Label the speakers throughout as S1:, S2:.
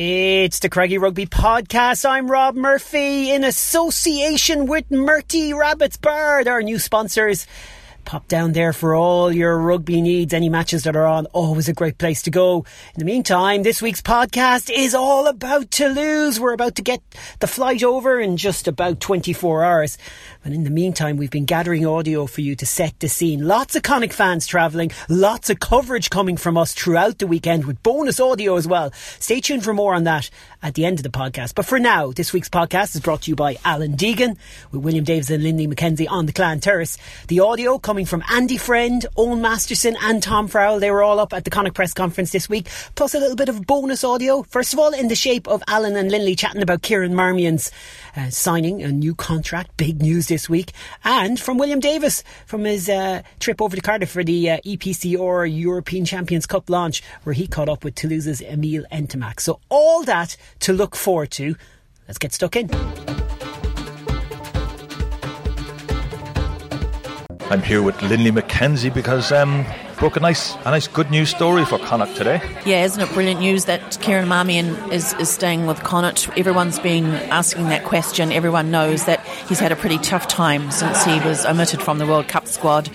S1: It's the Craggy Rugby Podcast. I'm Rob Murphy in association with Murty Rabbitt's Bard, our new sponsors. Pop down there for all your rugby needs. Any matches that are on, always a great place to go. In the meantime, this week's podcast is all about Toulouse. We're about to get the flight over in just about 24 hours. And in the meantime, we've been gathering audio for you to set the scene. Lots of Connacht fans travelling, lots of coverage coming from us throughout the weekend with bonus audio as well. Stay tuned for more on that at the end of the podcast. But for now, this week's podcast is brought to you by Alan Deegan with William Davis and Linley McKenzie on the Clan Terrace. The audio coming from Andy Friend, Eoghan Masterson and Tom Farrell. They were all up at the Connacht press conference this week. Plus a little bit of bonus audio. First of all, in the shape of Alan and Linley chatting about Kieran Marmion's uh, signing a new contract. Big news this week. And from William Davis from his uh, trip over to Cardiff for the uh, EPCR European Champions Cup launch, where he caught up with Toulouse's Emile Ntamack. So all that to look forward to. Let's get stuck in.
S2: I'm here with Linley McKenzie because um, broke a nice, a nice good news story for Connacht today.
S3: Yeah, isn't it brilliant news that Kieran Marmion is, is staying with Connacht? Everyone's been asking that question. Everyone knows that he's had a pretty tough time since he was omitted from the World Cup squad.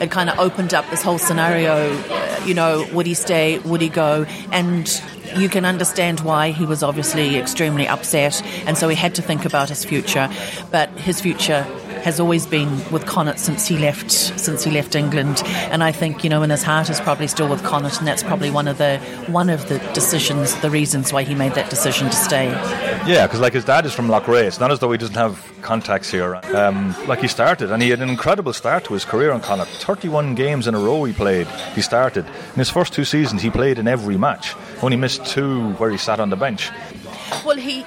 S3: It kind of opened up this whole scenario. Uh, you know, would he stay? Would he go? And you can understand why he was obviously extremely upset, and so he had to think about his future. But his future has always been with Connacht since he left since he left England, and I think you know in his heart is probably still with Connacht, and that's probably one of the one of the decisions, the reasons why he made that decision to stay.
S2: Yeah, because like his dad is from Loughrea, it's not as though he doesn't have contacts here. Um, like he started, and he had an incredible start to his career in Connacht. Thirty-one games in a row he played. He started in his first two seasons. He played in every match. Only missed two where he sat on the bench.
S3: Well, he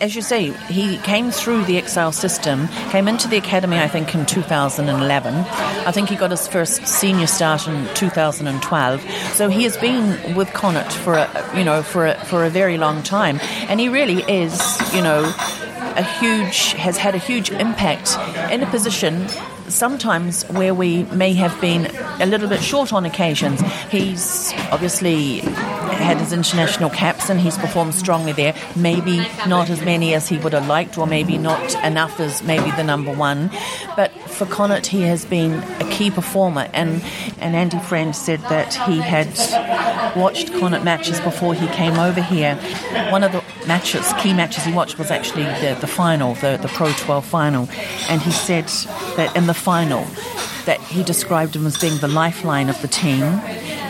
S3: as you say, he came through the Exile system, came into the academy, I think, in 2011. I think he got his first senior start in 2012. So he has been with Connacht for a, you know, for a, for a very long time, and he really is, you know, a huge has had a huge impact in a position sometimes where we may have been a little bit short on occasions. He's obviously had his international caps and he's performed strongly there. Maybe not as many as he would have liked, or maybe not enough as maybe the number one. But for Connacht, he has been a key performer. And, and Andy Friend said that he had watched Connacht matches before he came over here. One of the matches, key matches he watched was actually the, the final, the, the Pro 12 final. And he said that in the final, that he described him as being the lifeline of the team.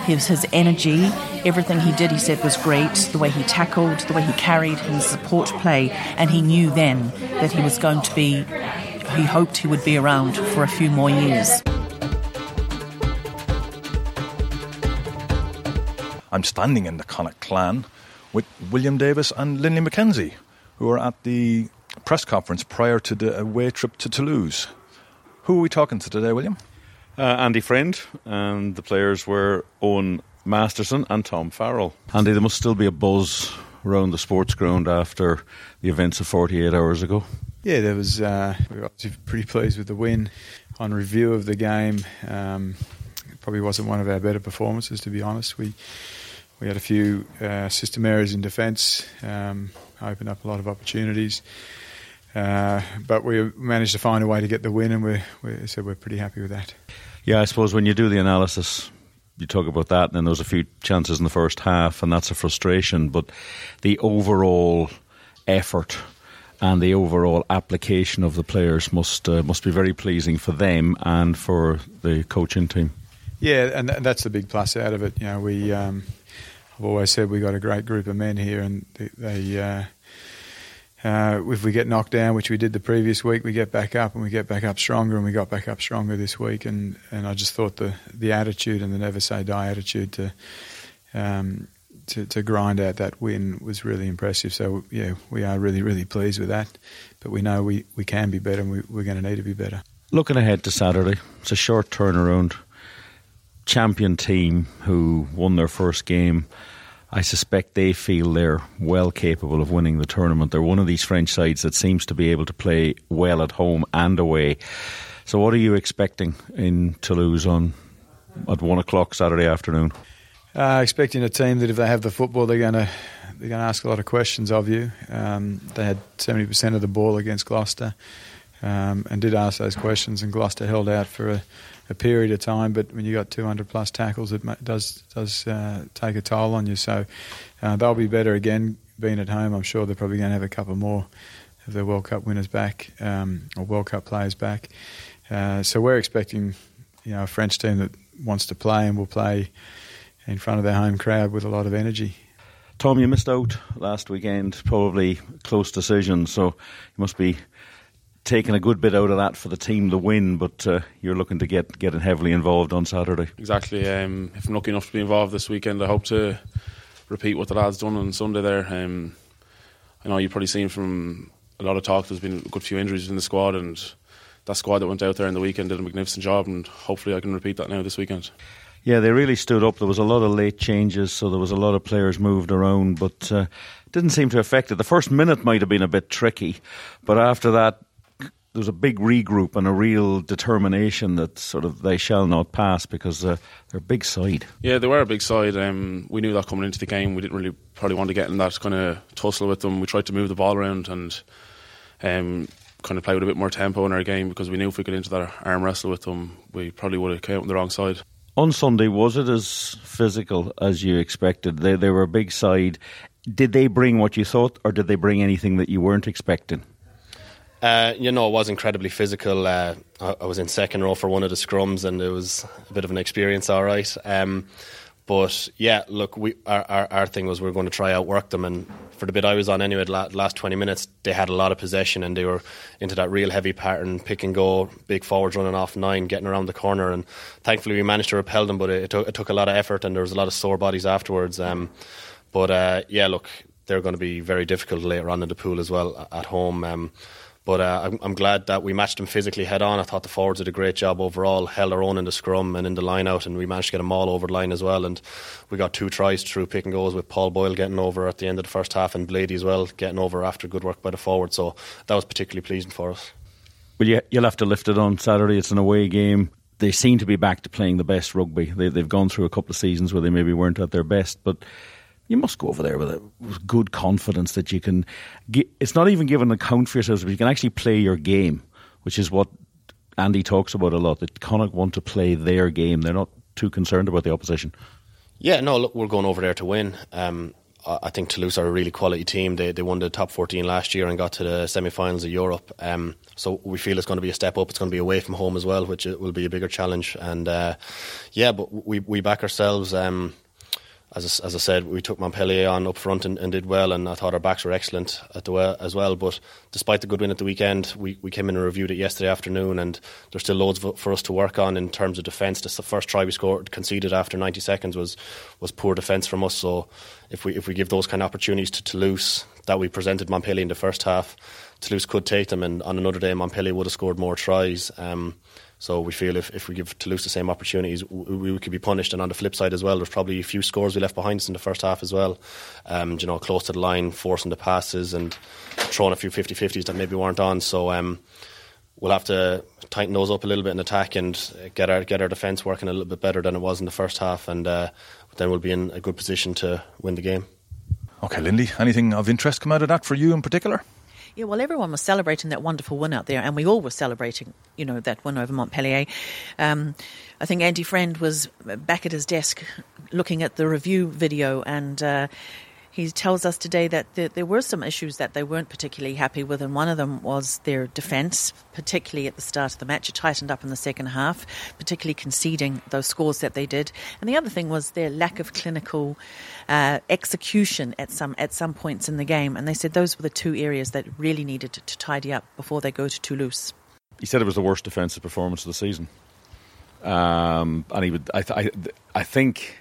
S3: His, his energy, everything he did, he said was great. The way he tackled, the way he carried his support play, and he knew then that he was going to be. He hoped he would be around for a few more years.
S2: I'm standing in the Connacht clan with William Davis and Linley McKenzie, who are at the press conference prior to the uh, away trip to Toulouse. Who are we talking to today, William?
S4: Uh, Andy Friend, and the players were Eoghan Masterson and Tom Farrell. Andy, there must still be a buzz around the sports ground after the events of 48 hours ago.
S5: Yeah, there was. Uh, we were obviously pretty pleased with the win. On review of the game, um, it probably wasn't one of our better performances, to be honest. We we had a few uh, system errors in defence, um, opened up a lot of opportunities. Uh, but we managed to find a way to get the win, and we're, we're, so we're pretty happy with that.
S4: Yeah, I suppose when you do the analysis, you talk about that, and then there's a few chances in the first half, and that's a frustration. But the overall effort and the overall application of the players must uh, must be very pleasing for them and for the coaching team.
S5: Yeah, and th- that's the big plus out of it. You know, we um, I've always said we got a great group of men here, and they. they uh, uh, if we get knocked down, which we did the previous week, we get back up and we get back up stronger, and we got back up stronger this week. And, and I just thought the the attitude and the never say die attitude to um, to, to grind out that win was really impressive. So yeah, we are really really pleased with that. But we know we, we can be better, and we, we're going to need to be better.
S4: Looking ahead to Saturday, it's a short turnaround. Champion team who won their first game I suspect they feel they're well capable of winning the tournament. They're one of these French sides that seems to be able to play well at home and away. So, what are you expecting in Toulouse on at one o'clock Saturday afternoon?
S5: Uh, expecting a team that if they have the football, they're going to they're going to ask a lot of questions of you. Um, they had 70% of the ball against Gloucester um, and did ask those questions, and Gloucester held out for a, a period of time. But when you got 200 plus tackles, it does does uh, take a toll on you. So uh, they'll be better again being at home. I'm sure they're probably going to have a couple more of their World Cup winners back um, or World Cup players back. Uh, so we're expecting, you know, a French team that wants to play and will play in front of their home crowd with a lot of energy.
S4: Tom, you missed out last weekend, probably close decision, so you must be taking a good bit out of that for the team to win, but uh, you're looking to get getting heavily involved on Saturday.
S6: Exactly. Um, if I'm lucky enough to be involved this weekend, I hope to repeat what the lads done on Sunday there. Um, I know you've probably seen from a lot of talk. There's been a good few injuries in the squad, and that squad that went out there in the weekend did a magnificent job, and hopefully I can repeat that now this weekend.
S4: Yeah, they really stood up. There was a lot of late changes, so there was a lot of players moved around, but uh, didn't seem to affect it. The first minute might have been a bit tricky, but after that, there was a big regroup and a real determination that sort of they shall not pass because uh, they're a big side.
S6: Yeah, they were a big side. Um, we knew that coming into the game. We didn't really probably want to get in that kind of tussle with them. We tried to move the ball around and um, kind of play with a bit more tempo in our game because we knew if we got into that arm wrestle with them, we probably would have come out on the wrong side.
S4: On Sunday, was it as physical as you expected? They, they were a big side. Did they bring what you thought, or did they bring anything that you weren't expecting?
S7: Uh, you know, it was incredibly physical. Uh, I, I, was in second row for one of the scrums, and it was a bit of an experience, all right. Um, but yeah, look, we our, our, our thing was we are going to try outwork them, and for the bit I was on anyway, the last twenty minutes they had a lot of possession and they were into that real heavy pattern, pick and go, big forwards running off nine, getting around the corner, and thankfully we managed to repel them, but it, it, took, it took a lot of effort and there was a lot of sore bodies afterwards. Um, but uh, yeah, look, they're going to be very difficult later on in the pool as well at home. Um, but uh, I'm, I'm, glad that we matched them physically head on. I thought the forwards did a great job overall, held our own in the scrum and in the line out, and we managed to get them all over the line as well. And we got two tries through pick and goals with Paul Boyle getting over at the end of the first half and Blady as well getting over after good work by the forward. So that was particularly pleasing for us.
S4: Well, you, you'll have to lift it on Saturday. It's an away game. They seem to be back to playing the best rugby. They, they've gone through a couple of seasons where they maybe weren't at their best, but you must go over there with, a, with good confidence that you can. it's not even giving an account for yourselves, but you can actually play your game, which is what Andy talks about a lot. That Connacht want to play their game; they're not too concerned about the opposition.
S7: Yeah, no, look, we're going over there to win. Um, I think Toulouse are a really quality team. They they won the top 14 last year and got to the semi-finals of Europe. Um, so we feel it's going to be a step up. It's going to be away from home as well, which will be a bigger challenge. And uh, yeah, but we we back ourselves. Um, as I, as I said, we took Montpellier on up front and, and, did well, and I thought our backs were excellent at the well, as well. But despite the good win at the weekend, we, we came in and reviewed it yesterday afternoon, and there's still loads for us to work on in terms of defence. The first try we scored conceded after 90 seconds was was poor defence from us. So if we if we give those kind of opportunities to Toulouse that we presented Montpellier in the first half, Toulouse could take them, and on another day Montpellier would have scored more tries. Um, so we feel if, if we give Toulouse the same opportunities, we, we, could be punished. And on the flip side as well, there's probably a few scores we left behind us in the first half as well. Um, you know, close to the line, forcing the passes and throwing a few 50-50s that maybe weren't on. So um, we'll have to tighten those up a little bit in attack and get our get our defence working a little bit better than it was in the first half, and uh, then we'll be in a good position to win the game.
S2: Okay, Linley, anything of interest come out of that for you in particular?
S3: Yeah, well, everyone was celebrating that wonderful win out there, and we all were celebrating, you know, that win over Montpellier. Um, I think Andy Friend was back at his desk looking at the review video, and uh, he tells us today that there, there, were some issues that they weren't particularly happy with, and one of them was their defence, particularly at the start of the match. It tightened up in the second half, particularly conceding those scores that they did. And the other thing was their lack of clinical uh, execution at some at some points in the game. And they said those were the two areas that really needed to, to tidy up before they go to Toulouse.
S4: He said it was the worst defensive performance of the season. Um, and he would, I, th- I, I think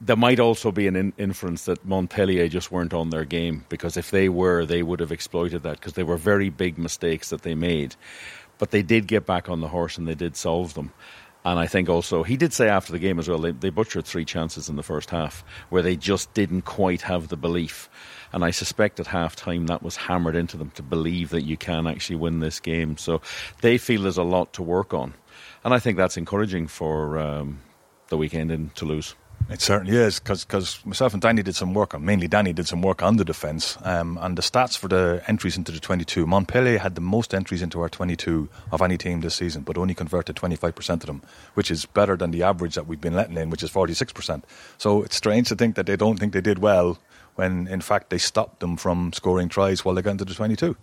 S4: there might also be an in- inference that Montpellier just weren't on their game because if they were, they would have exploited that because they were very big mistakes that they made. But they did get back on the horse and they did solve them. And I think also, he did say after the game as well, they, they butchered three chances in the first half where they just didn't quite have the belief. And I suspect at half time that was hammered into them to believe that you can actually win this game. So they feel there's a lot to work on. And I think that's encouraging for um, the weekend in Toulouse.
S2: It certainly is because myself and Danny did some work on mainly Danny did some work on the defence um, and the stats for the entries into the 22. Montpellier had the most entries into our 22 of any team this season, but only converted 25% of them, which is better than the average that we've been letting in, which is 46%. So it's strange to think that they don't think they did well when in fact they stopped them from scoring tries while they got into the 22.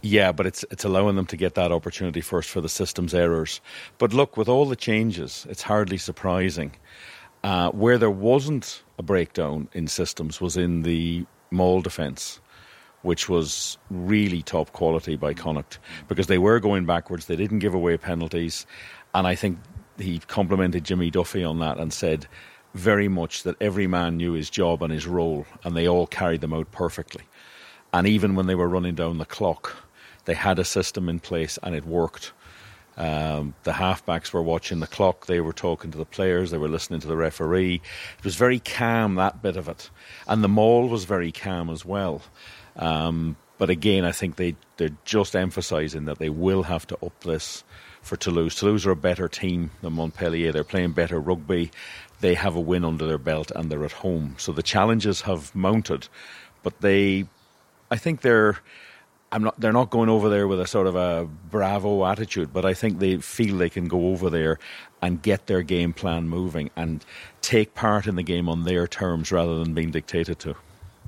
S4: Yeah, but it's it's allowing them to get that opportunity first for the system's errors. But look, with all the changes, it's hardly surprising uh, where there wasn't a breakdown in systems was in the maul defence, which was really top quality by Connacht because they were going backwards. They didn't give away penalties. And I think he complimented Jimmy Duffy on that and said very much that every man knew his job and his role and they all carried them out perfectly. And even when they were running down the clock, they had a system in place and it worked. Um, the halfbacks were watching the clock, they were talking to the players, they were listening to the referee. It was very calm, that bit of it. And the maul was very calm as well. Um, but again, I think they, they're just emphasising that they will have to up this for Toulouse. Toulouse are a better team than Montpellier. They're playing better rugby. They have a win under their belt and they're at home. So the challenges have mounted, but they, I think they're I'm not. They're not going over there with a sort of a bravo attitude, but I think they feel they can go over there and get their game plan moving and take part in the game on their terms rather than being dictated to.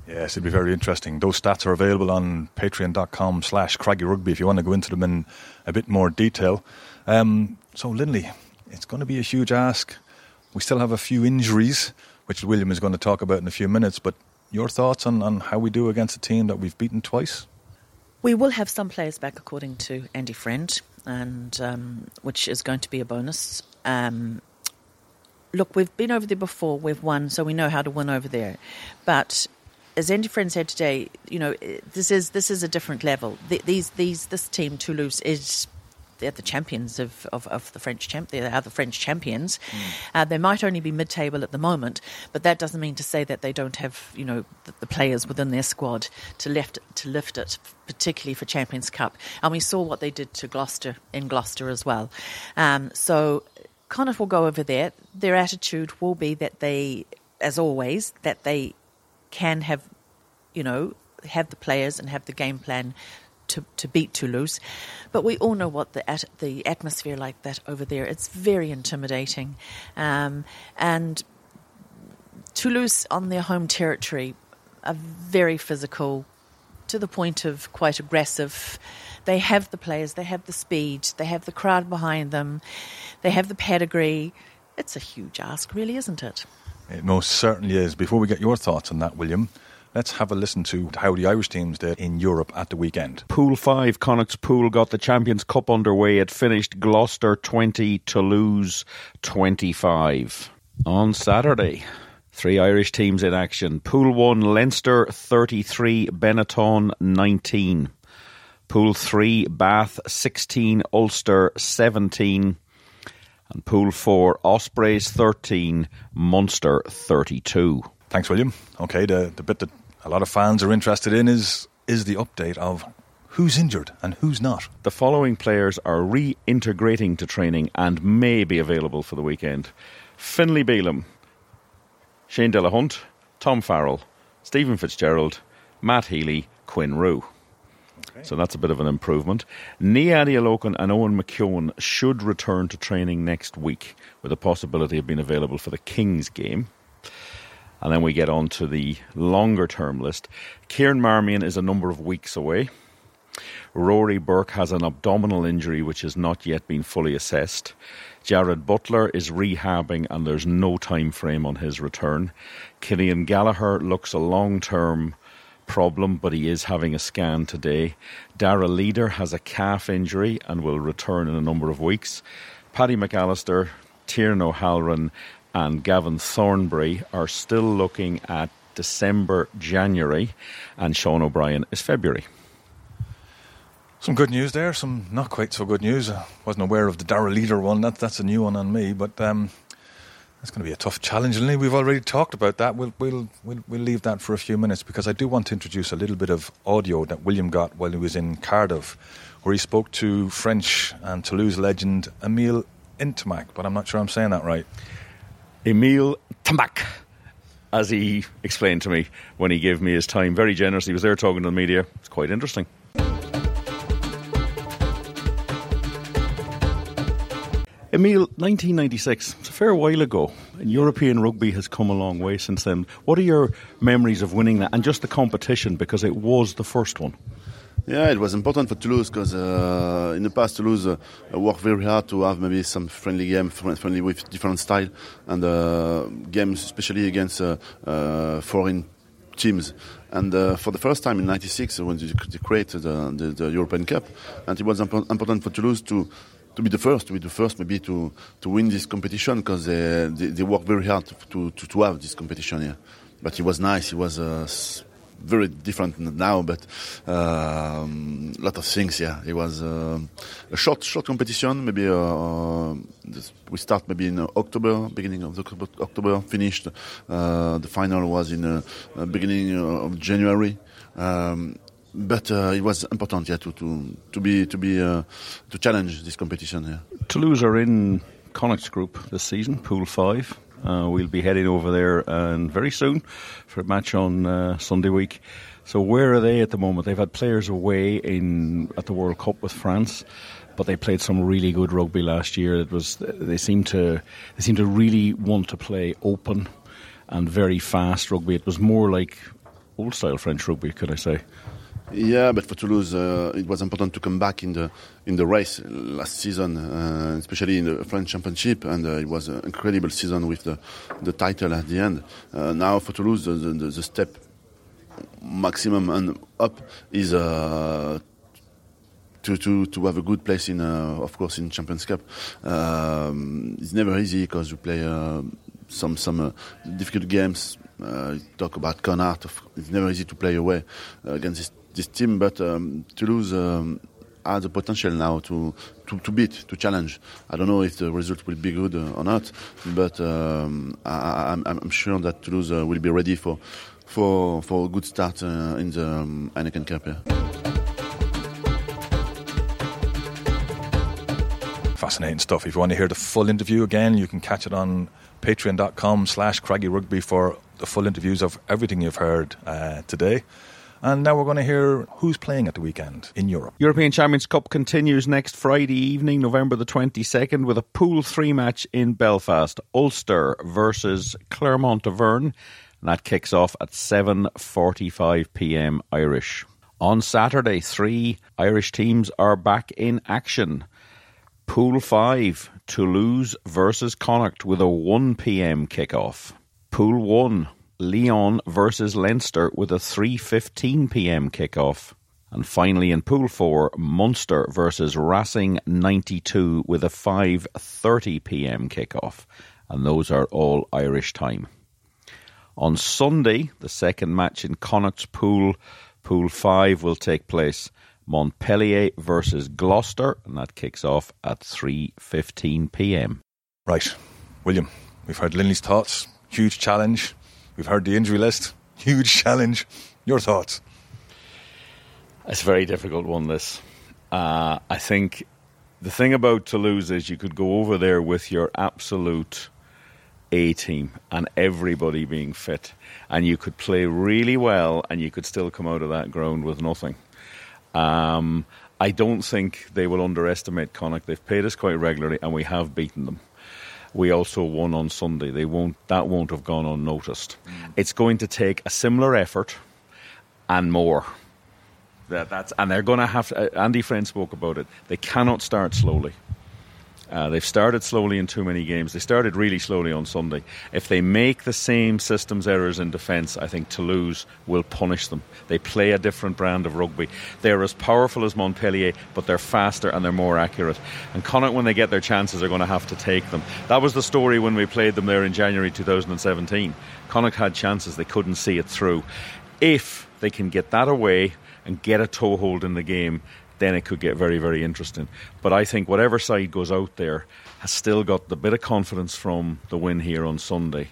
S2: Yes, it'd be very interesting. Those stats are available on patreon.com slash craggy rugby if you want to go into them in a bit more detail. Um, so, Linley, it's going to be a huge ask. We still have a few injuries, which William is going to talk about in a few minutes, but your thoughts on, on how we do against a team that we've beaten twice?
S3: We will have some players back, according to Andy Friend, and um, which is going to be a bonus. Um, look, we've been over there before, we've won, so we know how to win over there. But as Andy Friend said today, you know, this is this is a different level. These these this team Toulouse is they're the champions of, of, of the French champ. They are the French champions. Mm. Uh, they might only be mid-table at the moment, but that doesn't mean to say that they don't have you know the, the players within their squad to lift to lift it, particularly for Champions Cup. And we saw what they did to Gloucester in Gloucester as well. Um, so Connacht will go over there. Their attitude will be that they, as always, that they can have, you know, have the players and have the game plan to, to beat Toulouse. But we all know what the at, the atmosphere like that over there. It's very intimidating, um, and Toulouse on their home territory are very physical, to the point of quite aggressive. They have the players, they have the speed, they have the crowd behind them, they have the pedigree. It's a huge ask, really, isn't it?
S2: It most certainly is. Before we get your thoughts on that, William, Let's have a listen to how the Irish teams did in Europe at the weekend.
S4: Pool 5, Connacht's pool got the Champions Cup underway. It finished Gloucester 20, Toulouse 25. On Saturday, three Irish teams in action. Pool 1, Leinster 33, Benetton 19. Pool 3, Bath 16, Ulster 17. And Pool 4, Ospreys 13, Munster 32.
S2: Thanks, William. Okay, the, the bit that a lot of fans are interested in is is the update of who's injured and who's not.
S4: The following players are reintegrating to training and may be available for the weekend Finlay Bealham, Shane Delahunt, Tom Farrell, Stephen Fitzgerald, Matt Healy, Quinn. Okay. So that's a bit of an improvement. Niyi Adeolokun and Eoin McKeon should return to training next week with the possibility of being available for the Kings game. And then we get on to the longer term list. Kieran Marmion is a number of weeks away. Rory Burke has an abdominal injury which has not yet been fully assessed. Jarrad Butler is rehabbing and there's no time frame on his return. Killian Gallagher looks a long term problem, but he is having a scan today. Darragh Leader has a calf injury and will return in a number of weeks. Paddy McAllister, Tiernan O'Halloran, and Gavin Thornbury are still looking at December, January, and Sean O'Brien is February.
S2: Some good news there, some not quite so good news. I wasn't aware of the Darragh Leader one. That, that's a new one on me, but um, that's going to be a tough challenge. And we've already talked about that. We'll, we'll, we'll, we'll leave that for a few minutes because I do want to introduce a little bit of audio that William got while he was in Cardiff, where he spoke to French and Toulouse legend Emile Ntamack, but I'm not sure I'm saying that right.
S4: Emile Tambak, as he explained to me when he gave me his time. Very generous. He was there talking to the media. It's quite interesting. Emile, 1996, it's a fair while ago, and European rugby has come a long way since then. What are your memories of winning that and just the competition because it was the first one?
S8: Yeah, it was important for Toulouse because uh, in the past Toulouse uh, worked very hard to have maybe some friendly game, friendly with different style and uh, games, especially against uh, uh, foreign teams. And uh, for the first time in '96, when they created the, the, European Cup, and it was important for Toulouse to to be the first, to be the first maybe to, to win this competition because they, they, they work very hard to, to, to have this competition here. But it was nice. It was uh, very different now, but a um, lot of things. Yeah, it was uh, a short, short competition. Maybe uh, uh we start maybe in October, beginning of October. Finished. Uh, the final was in uh, beginning of January. Um, but uh, it was important, yeah, to to, to be to be uh, to challenge this competition. Yeah.
S4: Toulouse are in Connacht's group this season, Pool Five. Uh, we'll be heading over there and very soon for a match on uh, Sunday week. So where are they at the moment? They've had players away in at the World Cup with France, but they played some really good rugby last year. It was they seem to they seem to really want to play open and very fast rugby. It was more like old style French rugby, could I say?
S8: Yeah, but for Toulouse, uh, it was important to come back in the in the race last season, uh, especially in the French Championship, and uh, it was an incredible season with the the title at the end. Uh, now for Toulouse, the, the, the, step maximum and up is uh, to, to, to have a good place in, uh, of course, in Champions Cup. Um, it's never easy because you play some some difficult games. talk about Connacht. It's never easy to play away against this this team, but um, Toulouse um, has the potential now to, to, to, beat, to challenge. I don't know if the result will be good uh, or not, but um, I, am sure that Toulouse uh, will be ready for for for a good start uh, in the um, Heineken Cup. Yeah.
S2: Fascinating stuff. If you want to hear the full interview again, you can catch it on patreon.com slash craggy rugby for the full interviews of everything you've heard uh, today. And now we're going to hear who's playing at the weekend in Europe.
S4: European Champions Cup continues next Friday evening, November the 22nd, with a Pool 3 match in Belfast. Ulster versus Clermont Auvergne. And that kicks off at 7.45 p.m. Irish. On Saturday, three Irish teams are back in action. Pool 5, Toulouse versus Connacht with a 1 p.m. kickoff. Pool 1, Lyon versus Leinster with a 3:15 p.m. kickoff. And finally in Pool 4, Munster versus Racing 92 with a 5:30 p.m. kickoff. And those are all Irish time. On Sunday, the second match in Connacht's pool, Pool 5 will take place. Montpellier versus Gloucester, and that kicks off at 3:15 p.m.
S2: Right, William, we've heard Linley's thoughts. Huge challenge. We've heard the injury list. Huge challenge. Your thoughts?
S4: It's a very difficult one, this. Uh, I think the thing about Toulouse is you could go over there with your absolute A team and everybody being fit, and you could play really well, and you could still come out of that ground with nothing. Um, I don't think they will underestimate Connacht. They've paid us quite regularly, and we have beaten them we also won on Sunday. They won't that won't have gone unnoticed. It's going to take a similar effort and more. That, that's and they're going to have. To, uh, Andy Friend spoke about it. They cannot start slowly. Uh, they've started slowly in too many games. They started really slowly on Sunday. If they make the same systems errors in defence, I think Toulouse will punish them. They play a different brand of rugby. They're as powerful as Montpellier, but they're faster and they're more accurate. And Connacht, when they get their chances, are going to have to take them. That was the story when we played them there in January 2017. Connacht had chances, they couldn't see it through. If they can get that away and get a toehold in the game, then it could get very, very interesting. But I think whatever side goes out there has still got the bit of confidence from the win here on Sunday.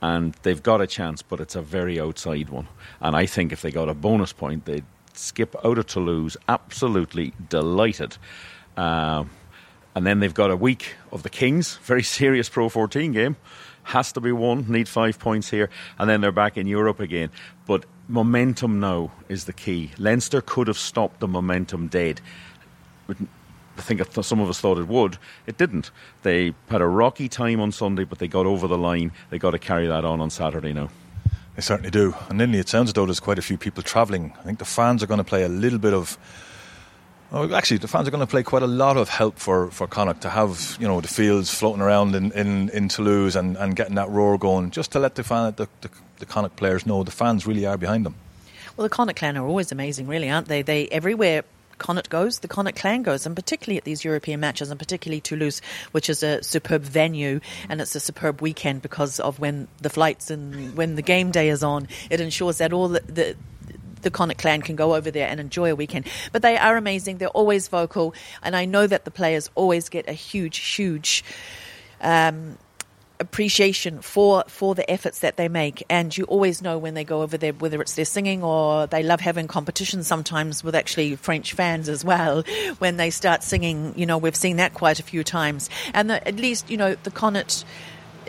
S4: And they've got a chance, but it's a very outside one. And I think if they got a bonus point, they'd skip out of Toulouse absolutely delighted. Uh, and then they've got a week of the Kings, very serious Pro 14 game has to be won, need five points here, and then they're back in Europe again. But momentum now is the key. Leinster could have stopped the momentum dead. I think some of us thought it would. It didn't. They had a rocky time on Sunday, but they got over the line. They got to carry that on on Saturday now.
S2: They certainly do. And Linley, it sounds as though there's quite a few people travelling. I think the fans are going to play a little bit of. Well, actually, the fans are going to play quite a lot of help for, for Connacht to have you know the fields floating around in, in, in Toulouse and, and getting that roar going, just to let the fan the, the, the Connacht players know the fans really are behind them.
S3: Well, the Connacht clan are always amazing, really, aren't they? They everywhere Connacht goes, the Connacht clan goes, and particularly at these European matches, and particularly Toulouse, which is a superb venue, and it's a superb weekend because of when the flights and when the game day is on. It ensures that all the, the the Connacht clan can go over there and enjoy a weekend. But they are amazing. They're always vocal, and I know that the players always get a huge, huge um, appreciation for for the efforts that they make and you always know when they go over there whether it's their singing or they love having competitions sometimes with actually French fans as well when they start singing you know we've seen that quite a few times and the, at least you know the Connacht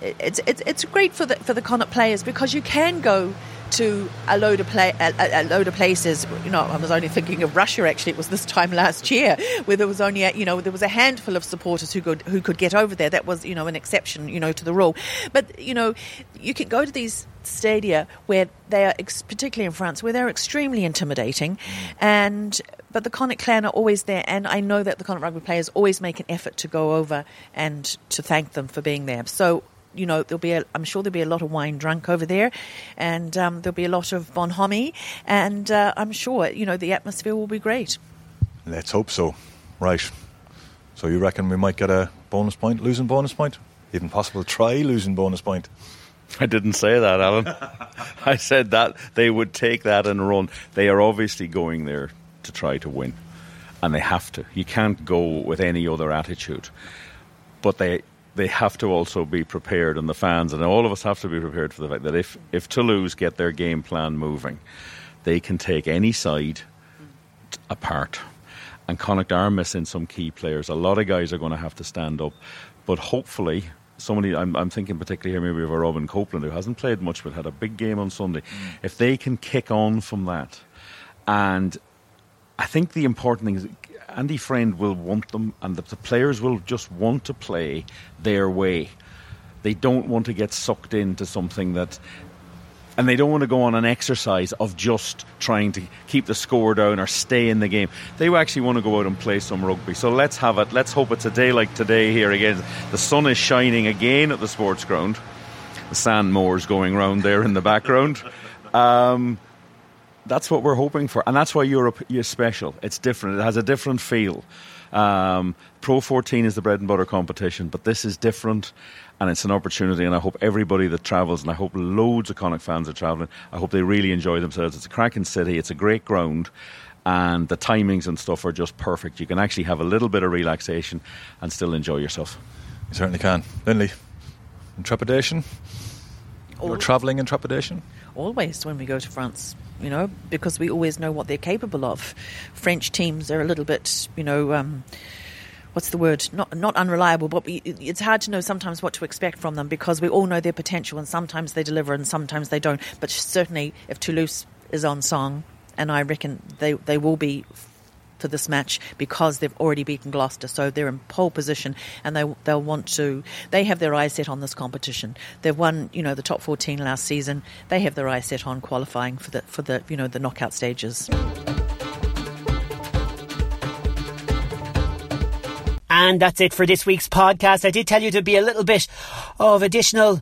S3: it's it's it's great for the for the Connacht players because you can go to a load of play, a, a, load of places. You know, I was only thinking of Russia. Actually, it was this time last year where there was only a, you know there was a handful of supporters who could who could get over there. That was you know an exception you know to the rule. But you know, you can go to these stadia where they are particularly in France where they're extremely intimidating and but the Connacht clan are always there and I know that the Connacht rugby players always make an effort to go over and to thank them for being there so you know, there'll be a, I'm sure there'll be a lot of wine drunk over there, and um, there'll be a lot of bonhomie, and uh, I'm sure you know the atmosphere will be great.
S2: Let's hope so. Right. So you reckon we might get a bonus point, losing bonus point? Even possible try losing bonus point.
S4: I didn't say that, Alan. I said that they would take that and run. They are obviously going there to try to win, and they have to. You can't go with any other attitude. But they they have to also be prepared, and the fans and all of us have to be prepared for the fact that if, if Toulouse get their game plan moving, they can take any side apart. And Connacht are missing some key players. A lot of guys are going to have to stand up, but hopefully. Somebody, I'm, I'm thinking particularly here maybe of a Robin Copeland who hasn't played much but had a big game on Sunday. Mm. If they can kick on from that, and I think the important thing is Andy Friend will want them, and the, the players will just want to play their way. They don't want to get sucked into something that and they don't want to go on an exercise of just trying to keep the score down or stay in the game. They actually want to go out and play some rugby. So let's have it. Let's hope it's a day like today here again. The sun is shining again at the sports ground. The sand moors going round there in the background. Um, that's what we're hoping for, and that's why Europe is special. It's different. It has a different feel. Um, Pro 14 is the bread and butter competition, but this is different, and it's an opportunity. And I hope everybody that travels, and I hope loads of Connacht fans are travelling, I hope they really enjoy themselves. It's a cracking city. It's a great ground. And the timings and stuff are just perfect. You can actually have a little bit of relaxation and still enjoy yourself.
S2: You certainly can. Linley, in trepidation? Or travelling in trepidation?
S3: Always when we go to France you know, because we always know what they're capable of. French teams are a little bit, you know, um, what's the word? Not not unreliable, but we, it's hard to know sometimes what to expect from them because we all know their potential, and sometimes they deliver and sometimes they don't. But certainly, if Toulouse is on song, and I reckon they they will be for this match because they've already beaten Gloucester, so they're in pole position, and they they'll want to. They have their eyes set on this competition. They've won, you know, the top 14 last season. They have their eyes set on qualifying for the for the you know the knockout stages.
S1: And that's it for this week's podcast. I did tell you there'd be a little bit of additional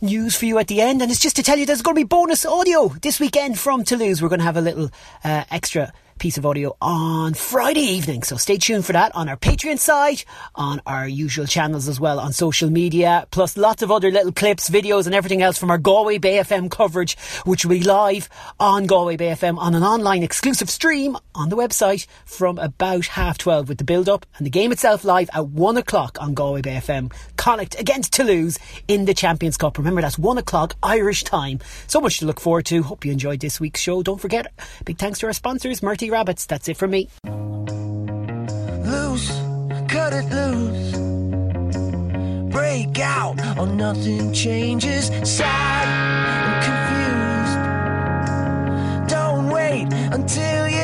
S1: news for you at the end, and it's just to tell you there's going to be bonus audio this weekend from Toulouse. We're going to have a little uh, extra piece of audio on Friday evening. So stay tuned for that on our Patreon site, on our usual channels as well on social media, plus lots of other little clips, videos, and everything else from our Galway Bay FM coverage, which will be live on Galway Bay FM on an online exclusive stream on the website from about half 12 with the build up and the game itself live at 1 o'clock on Galway Bay FM. Connacht against Toulouse in the Champions Cup. Remember, that's 1 o'clock Irish time. So much to look forward to. Hope you enjoyed this week's show. Don't forget, big thanks to our sponsors, Murty rabbits. That's it for me. Loose, cut it loose.
S9: Break out, or nothing changes. Sad and confused. Don't wait until you.